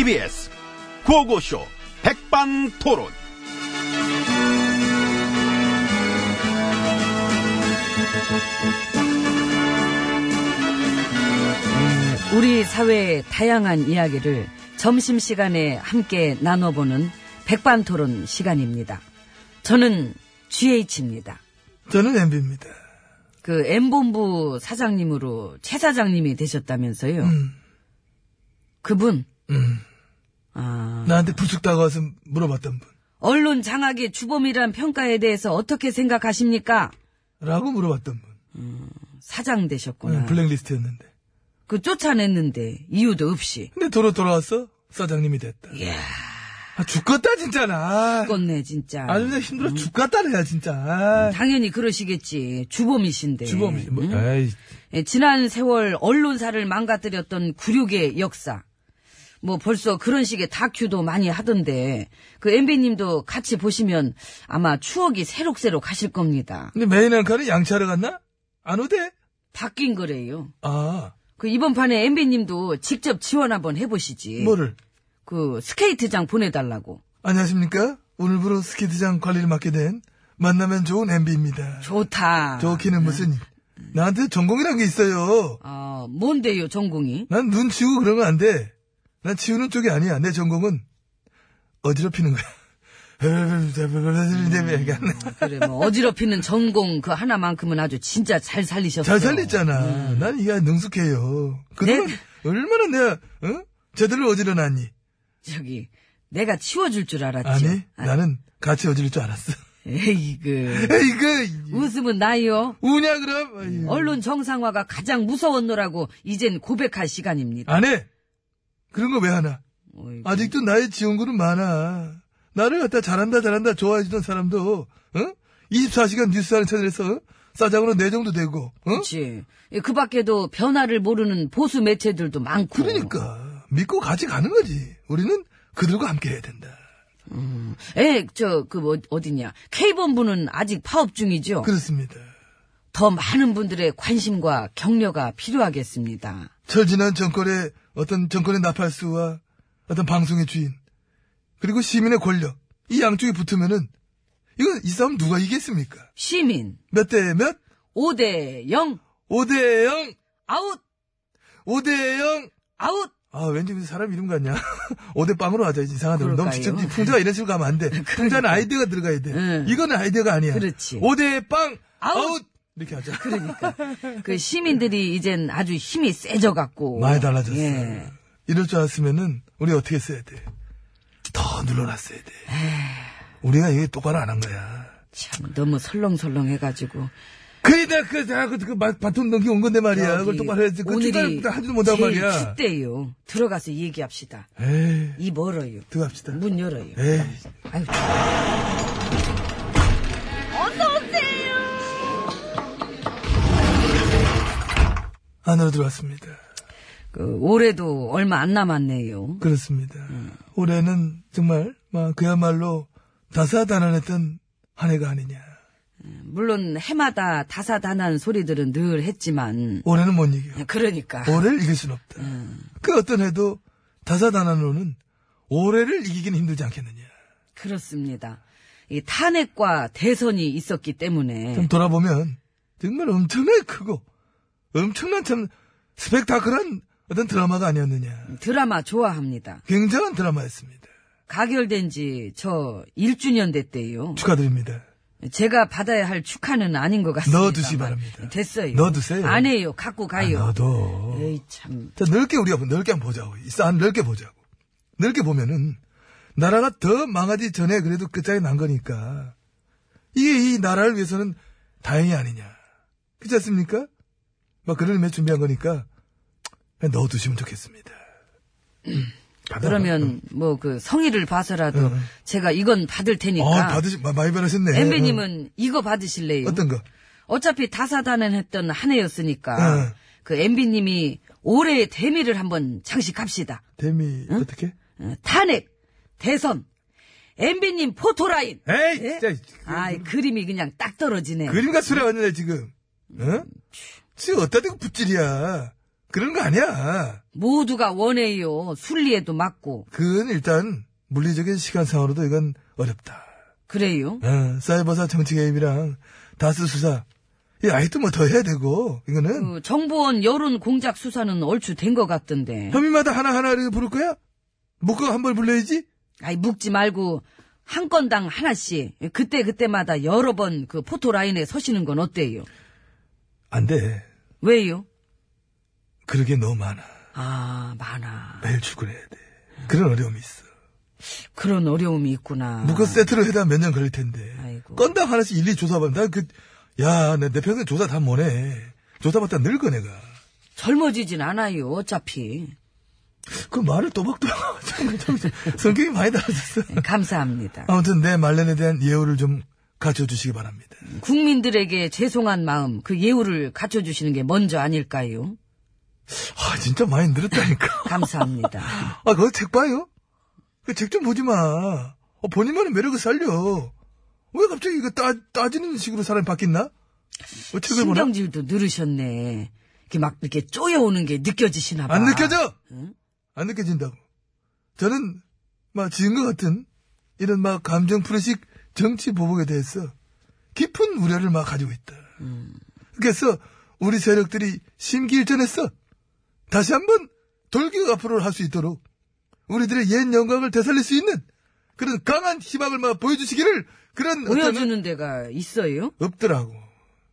TBS 고고쇼 백반토론. 우리 사회의 다양한 이야기를 점심시간에 함께 나눠보는 백반토론 시간입니다. 저는 GH입니다. 저는 MB입니다. 그 M본부 사장님으로 최 사장님이 되셨다면서요. 음, 그분, 음. 아, 나한테 불쑥 다가와서 물어봤던 분. 언론 장악의 주범이란 평가에 대해서 어떻게 생각하십니까? 라고 물어봤던 분. 사장 되셨구나. 응, 블랙리스트였는데. 그 쫓아냈는데 이유도 없이. 근데 도로 돌아왔어? 사장님이 됐다. 이야, 아, 죽겠다, 진짜, 나. 죽겠네 진짜. 아주 그냥 힘들어 죽겠다, 내가, 진짜. 아, 당연히 그러시겠지. 주범이신데. 주범이, 뭐, 응? 에이, 예, 지난 세월 언론사를 망가뜨렸던 굴욕의 역사. 뭐 벌써 그런 식의 다큐도 많이 하던데 그 MB님도 같이 보시면 아마 추억이 새록새록 하실 겁니다. 근데 메인 앵커는 양치하러 갔나? 안 오대? 바뀐 거래요. 아, 그 이번 판에 MB님도 직접 지원 한번 해보시지. 뭐를? 그 스케이트장 보내달라고. 안녕하십니까? 오늘부로 스케이트장 관리를 맡게 된 만나면 좋은 MB입니다. 좋다. 좋기는 무슨, 나한테 전공이란 게 있어요. 아 뭔데요 전공이? 난 눈 치우고 그러면 안 돼. 난 치우는 쪽이 아니야. 내 전공은 어지럽히는 거야. 그래 뭐 어지럽히는 전공 그 하나만큼은 아주 진짜 잘 살리셨어. 잘 살렸잖아. 난 이게 능숙해요. 그동안 네. 얼마나 내가 어? 제대로 어지러놨니? 저기 내가 치워줄 줄 알았지. 아니, 나는 같이 어지를 줄 알았어. 에이그 에이그 웃으면 나요. 우냐 그럼? 아유. 언론 정상화가 가장 무서웠노라고 이젠 고백할 시간입니다. 안 해. 그런 거 왜 하나? 어이구. 아직도 나의 지원군은 많아. 나를 갖다 잘한다 잘한다 좋아해주던 사람도 어? 24시간 뉴스 하는 채널에서 어? 싸장으로 내정도 되고 어? 그렇지. 그 밖에도 변화를 모르는 보수 매체들도 많고. 그러니까 믿고 같이 가는 거지. 우리는 그들과 함께 해야 된다. 에, 저, 그, 뭐, 어디냐. K본부는 아직 파업 중이죠? 그렇습니다. 더 많은 분들의 관심과 격려가 필요하겠습니다. 철지난 정권의 어떤 정권의 나팔수와 어떤 방송의 주인 그리고 시민의 권력 이 양쪽이 붙으면은 이거 이 싸움 누가 이겠습니까? 시민, 몇 대 몇? 5대 0, 5대 0! 아웃, 5대 0! 아웃! 아, 왠지 무슨 사람 이름 같냐? 5대 빵으로 하자. 이상하다. 너무? 직접, 풍자가 이런 식으로 가면 안 돼. 풍자는 아이디어가 들어가야 돼. 응. 이거는 아이디어가 아니야. 그렇지. 5대 빵! 아웃! 아웃! 이렇게 하자. 그러니까. 그 시민들이 이젠 아주 힘이 세져갖고. 많이 달라졌어. 예. 이럴 줄 알았으면은, 우리 어떻게 써야 돼? 더 눌러놨어야 돼. 우리가 이게 똑바로 안 한 거야. 참, 너무 설렁설렁 해가지고. 내가 그, 내가 그, 그, 마- 바톤 넘기 온 건데 말이야. 그걸 똑바로 해야지. 그 오늘이 하지도 못하고 제일 말이야. 춥대요. 들어가서 얘기합시다. 에이, 이 멀어요. 들어갑시다. 문 열어요. 에이. 아유, 안으로 들어왔습니다. 그, 올해도 얼마 안 남았네요. 그렇습니다. 올해는 정말 막 그야말로 다사다난했던 한 해가 아니냐. 물론 해마다 다사다난 소리들은 늘 했지만 올해는 못 이겨. 그러니까 올해를 이길 수는 없다. 그 어떤 해도 다사다난으로는 올해를 이기기는 힘들지 않겠느냐. 그렇습니다. 이 탄핵과 대선이 있었기 때문에 좀 돌아보면 정말 엄청나게 크고 엄청난 참 스펙타클한 어떤 드라마가 아니었느냐. 드라마 좋아합니다. 굉장한 드라마였습니다. 가결된 지 저 1주년 됐대요. 축하드립니다. 제가 받아야 할 축하는 아닌 것 같습니다. 넣어두시 바랍니다. 됐어요. 넣어두세요. 안 해요. 갖고 가요. 아, 너도. 에이 참. 자, 넓게 우리가 보- 넓게 한번 보자고. 이싸 넓게 보자고. 넓게 보면은 나라가 더 망하기 전에 그래도 끝장이 난 거니까 이게 이 나라를 위해서는 다행이 아니냐. 그렇지 않습니까? 막 그런 의미에 준비한 거니까 그냥 넣어두시면 좋겠습니다. 그러면 뭐 그 성의를 봐서라도 응. 제가 이건 받을 어, 테니까. 받으시, 마- 많이 받으셨네. 엠비님은 이거 받으실래요? 어. 어떤 거? 어차피 다사다난했던 한 해였으니까 응. 그 엠비님이 올해의 대미를 한번 장식합시다. 데미, 어떻게? 어, 탄핵, 대선, 엠비님 포토라인. 에이, 예? 진짜. 아이 그림이 그냥 딱 떨어지네. 그림과 수레 왔네, 지금. 어? 지금 어디다 대고 붓질이야. 그런 거 아니야. 모두가 원해요. 순리에도 맞고. 그건 일단 물리적인 시간상으로도 이건 어렵다. 그래요. 어, 사이버사 정치 개입이랑 다스 수사. 이 아직도 뭐 더 해야 되고, 이거는 그 정보원 여론 공작 수사는 얼추 된 것 같던데. 혐의마다 하나하나 이렇게 부를 거야? 묶어 한번 불러야지? 아이 묵지 말고 한 건당 하나씩 그때 그때마다 여러 번 그 포토 라인에 서시는 건 어때요? 안 돼. 왜요? 그러게 너무 많아. 아 많아. 매일 출근해야 돼. 그런 어려움이 있어. 그런 어려움이 있구나. 묶어 세트로 해다 몇 년 걸릴 텐데. 아이고. 건당 하나씩 일일이 조사받으면, 나 그, 야, 내, 내 평생 조사 다 못해. 조사받다 늙어, 내가. 젊어지진 않아요. 어차피. 그 말을 또박또박. 성격이 많이 달라졌어. 감사합니다. 아무튼 내 말년에 대한 예우를 좀 갖춰주시기 바랍니다. 국민들에게 죄송한 마음, 그 예우를 갖춰주시는 게 먼저 아닐까요? 아, 진짜 많이 늘었다니까. 감사합니다. 아, 그거 책 봐요? 그 책 좀 보지 마. 어, 본인만의 매력을 살려. 왜 갑자기 이거 따, 따지는 식으로 사람이 바뀌나? 뭐 책을 보나? 신경질도 늘으셨네. 이렇게 막 이렇게 쪼여오는 게 느껴지시나 봐. 안 느껴져! 응? 안 느껴진다고. 저는, 막, 지은 것 같은, 이런 막, 감정 프레식 정치 보복에 대해서 깊은 우려를 막 가지고 있다. 그래서, 우리 세력들이 심기일전했어. 다시 한 번, 돌격 앞으로 할 수 있도록, 우리들의 옛 영광을 되살릴 수 있는, 그런 강한 희망을 막 보여주시기를, 그런, 보여주는 데가 있어요? 없더라고.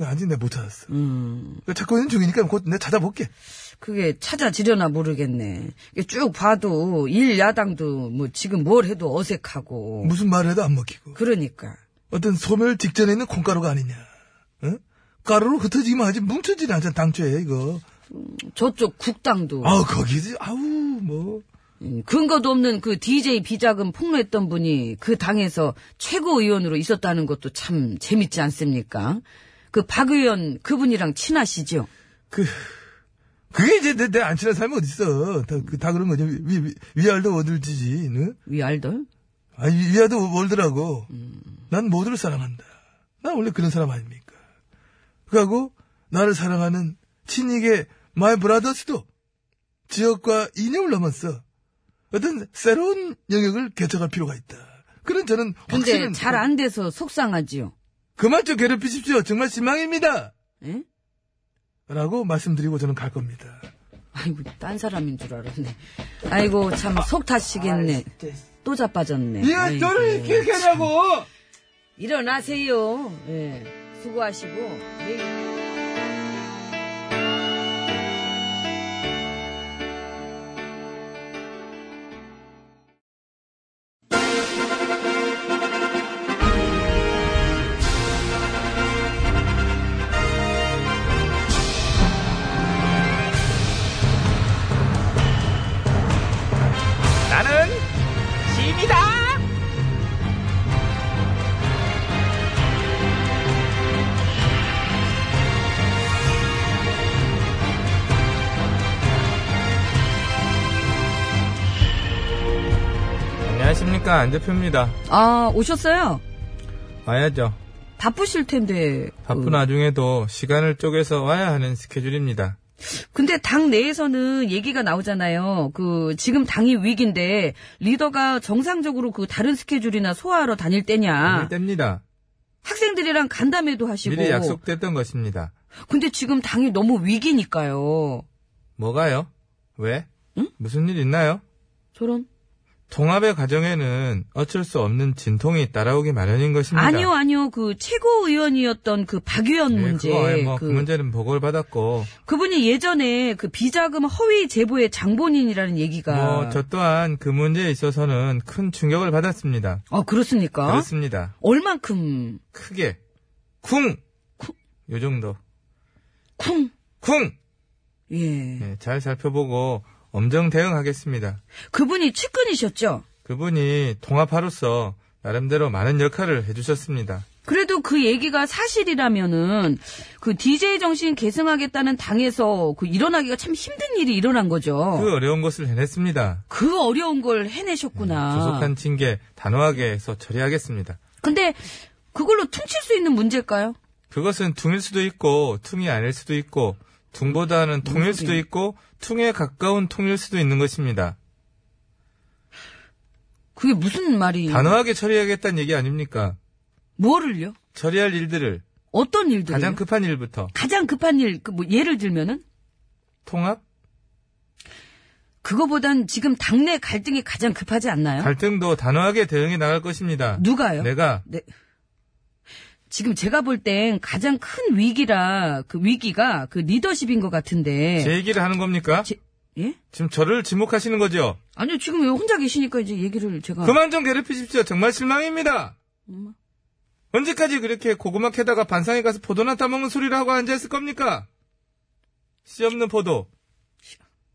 아직 내가 못 찾았어. 음, 찾고 있는 중이니까 곧 내가 찾아볼게. 그게 찾아지려나 모르겠네. 쭉 봐도 일 야당도 뭐 지금 뭘 해도 어색하고. 무슨 말을 해도 안 먹히고. 그러니까. 어떤 소멸 직전에 있는 콩가루가 아니냐. 어? 가루로 흩어지기만 하지 뭉쳐지지 않잖아, 당초에, 이거. 저쪽 국당도 아우, 거기지, 아우, 뭐. 음, 근거도 없는 그 DJ 비자금 폭로했던 분이 그 당에서 최고의원으로 있었다는 것도 참 재밌지 않습니까? 그 박 의원 그분이랑 친하시죠? 그, 그게 이제 내, 내 안 친한 사람이 어딨어. 다, 그, 다 그런 거죠. 위, 위, 위알도 얻을지지, 너? 위알들? 아, 위, 위알도 월더라고. 난 모두를 사랑한다. 난 원래 그런 사람 아닙니까? 그하고, 나를 사랑하는 친이계 my brothers도 지역과 이념을 넘었어. 어떤 새로운 영역을 개척할 필요가 있다. 그런 저는 근데 잘 안 돼서 속상하지요. 그만 좀 괴롭히십시오. 정말 실망입니다. 예? 라고 말씀드리고 저는 갈 겁니다. 아이고, 딴 사람인 줄 알았네. 아이고, 참, 속 타시겠네. 또 자빠졌네. 이거 아이고. 저를 길게 하냐고! 일어나세요. 예. 수고하시고. 내일 안녕하십니까 안 대표입니다. 아, 오셨어요? 와야죠. 바쁘실 텐데. 바쁜 그, 와중에도 시간을 쪼개서 와야 하는 스케줄입니다. 근데 당 내에서는 얘기가 나오잖아요. 그 지금 당이 위기인데 리더가 정상적으로 그 다른 스케줄이나 소화하러 다닐 때냐. 때입니다. 학생들이랑 간담회도 하시고. 미리 약속됐던 것입니다. 근데 지금 당이 너무 위기니까요. 뭐가요? 왜? 응? 무슨 일 있나요? 저런. 통합의 과정에는 어쩔 수 없는 진통이 따라오기 마련인 것입니다. 아니요, 아니요. 그 최고위원이었던 그박 의원 네, 문제. 뭐 그, 그 문제는 보고를 받았고 그분이 예전에 그 비자금 허위 제보의 장본인이라는 얘기가. 뭐 저 또한 그 문제에 있어서는 큰 충격을 받았습니다. 어, 그렇습니까? 그렇습니다. 얼만큼 크게 쿵! 요 정도. 쿵. 쿵! 예. 네, 잘 살펴보고 엄정 대응하겠습니다. 그분이 측근이셨죠? 그분이 통합하로서 나름대로 많은 역할을 해주셨습니다. 그래도 그 얘기가 사실이라면은 그 DJ 정신 계승하겠다는 당에서 그 일어나기가 참 힘든 일이 일어난 거죠. 그 어려운 것을 해냈습니다. 그 어려운 걸 해내셨구나. 조속한 징계 단호하게 해서 처리하겠습니다. 근데 그걸로 퉁칠 수 있는 문제일까요? 그것은 퉁일 수도 있고 퉁이 아닐 수도 있고 둥보다는 통일 뭔 수도 소리야? 있고 퉁에 가까운 통일 수도 있는 것입니다. 그게 무슨 말이? 단호하게 처리하겠다는 얘기 아닙니까? 뭐를요? 처리할 일들을 어떤 일들? 가장 급한 일부터 가장 급한 일, 그 뭐 예를 들면은 통합, 그거보단 지금 당내 갈등이 가장 급하지 않나요? 갈등도 단호하게 대응해 나갈 것입니다. 누가요? 내가 네. 지금 제가 볼 땐 가장 큰 위기라 그 위기가 그 리더십인 것 같은데. 제 얘기를 하는 겁니까? 제- 예? 지금 저를 지목하시는 거죠? 아니요 지금 왜 혼자 계시니까 이제 얘기를 제가. 그만 좀 괴롭히십시오. 정말 실망입니다. 엄마. 언제까지 그렇게 고구마 캐다가 반상에 가서 포도나 따먹는 소리를 하고 앉아있을 겁니까? 씨 없는 포도.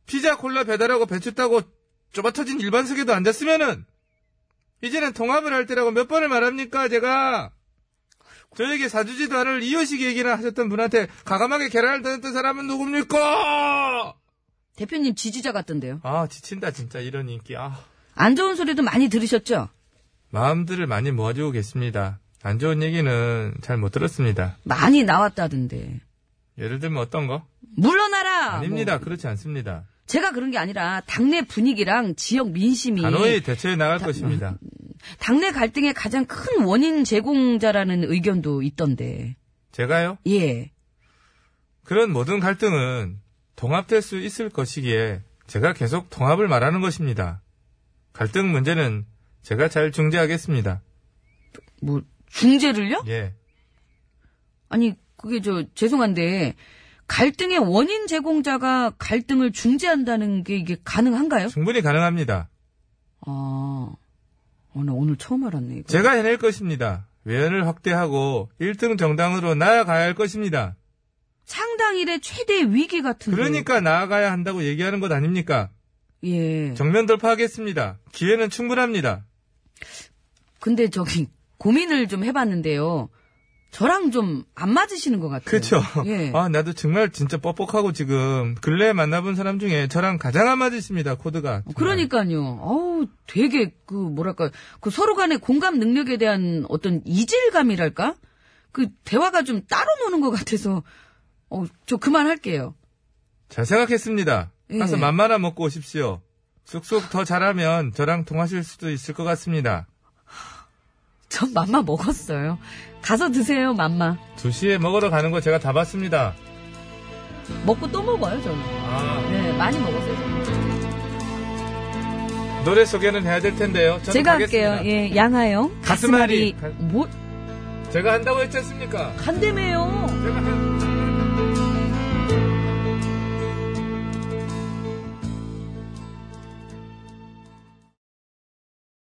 피자 콜라 배달하고 배추 따고 좁아터진 일반석에도 앉았으면은 이제는 통합을 할 때라고 몇 번을 말합니까 제가 저에게 사주지도 않을 이효식 얘기나 하셨던 분한테 가감하게 계란을 던졌던 사람은 누굽니까? 대표님 지지자 같던데요. 아 지친다 진짜 이런 인기 아 안 좋은 소리도 많이 들으셨죠? 마음들을 많이 모아주고 계십니다 안 좋은 얘기는 잘 못 들었습니다 많이 나왔다던데. 예를 들면 어떤 거? 물러나라. 아닙니다. 뭐. 그렇지 않습니다. 제가 그런 게 아니라 당내 분위기랑 지역 민심이 단호히 대처해 나갈 것입니다. 당내 갈등의 가장 큰 원인 제공자라는 의견도 있던데. 제가요? 예. 그런 모든 갈등은 통합될 수 있을 것이기에 제가 계속 통합을 말하는 것입니다. 갈등 문제는 제가 잘 중재하겠습니다. 뭐 중재를요? 예. 아니 그게 저 죄송한데 갈등의 원인 제공자가 갈등을 중재한다는 게 이게 가능한가요? 충분히 가능합니다. 아, 어, 나 오늘 처음 알았네. 이거. 제가 해낼 것입니다. 외연을 확대하고 1등 정당으로 나아가야 할 것입니다. 상당일의 최대 위기 같은데. 그러니까 나아가야 한다고 얘기하는 것 아닙니까? 예. 정면 돌파하겠습니다. 기회는 충분합니다. 근데 저기 고민을 좀 해봤는데요. 저랑 좀 안 맞으시는 것 같아요. 그쵸? 예. 아, 나도 정말 진짜 뻑뻑하고 지금 근래에 만나본 사람 중에 저랑 가장 안 맞으십니다, 코드가. 정말. 그러니까요. 어우, 되게 그 뭐랄까 그 서로 간의 공감 능력에 대한 어떤 이질감이랄까? 그 대화가 좀 따로 노는 것 같아서 어, 저 그만할게요. 잘 생각했습니다. 예. 가서 맘마나 먹고 오십시오. 쑥쑥 더 잘하면 저랑 통하실 수도 있을 것 같습니다. 전 맘마 먹었어요. 가서 드세요, 맘마. 2시에 먹으러 가는 거 제가 다 봤습니다. 먹고 또 먹어요, 저는. 아, 네, 많이 먹었어요. 저는. 노래 소개는 해야 될 텐데요. 저는 제가 가겠습니다. 할게요. 예, 양하영. 가슴앓이. 가슴앓이. 뭐, 제가 한다고 했지 않습니까? 간대매요. 제가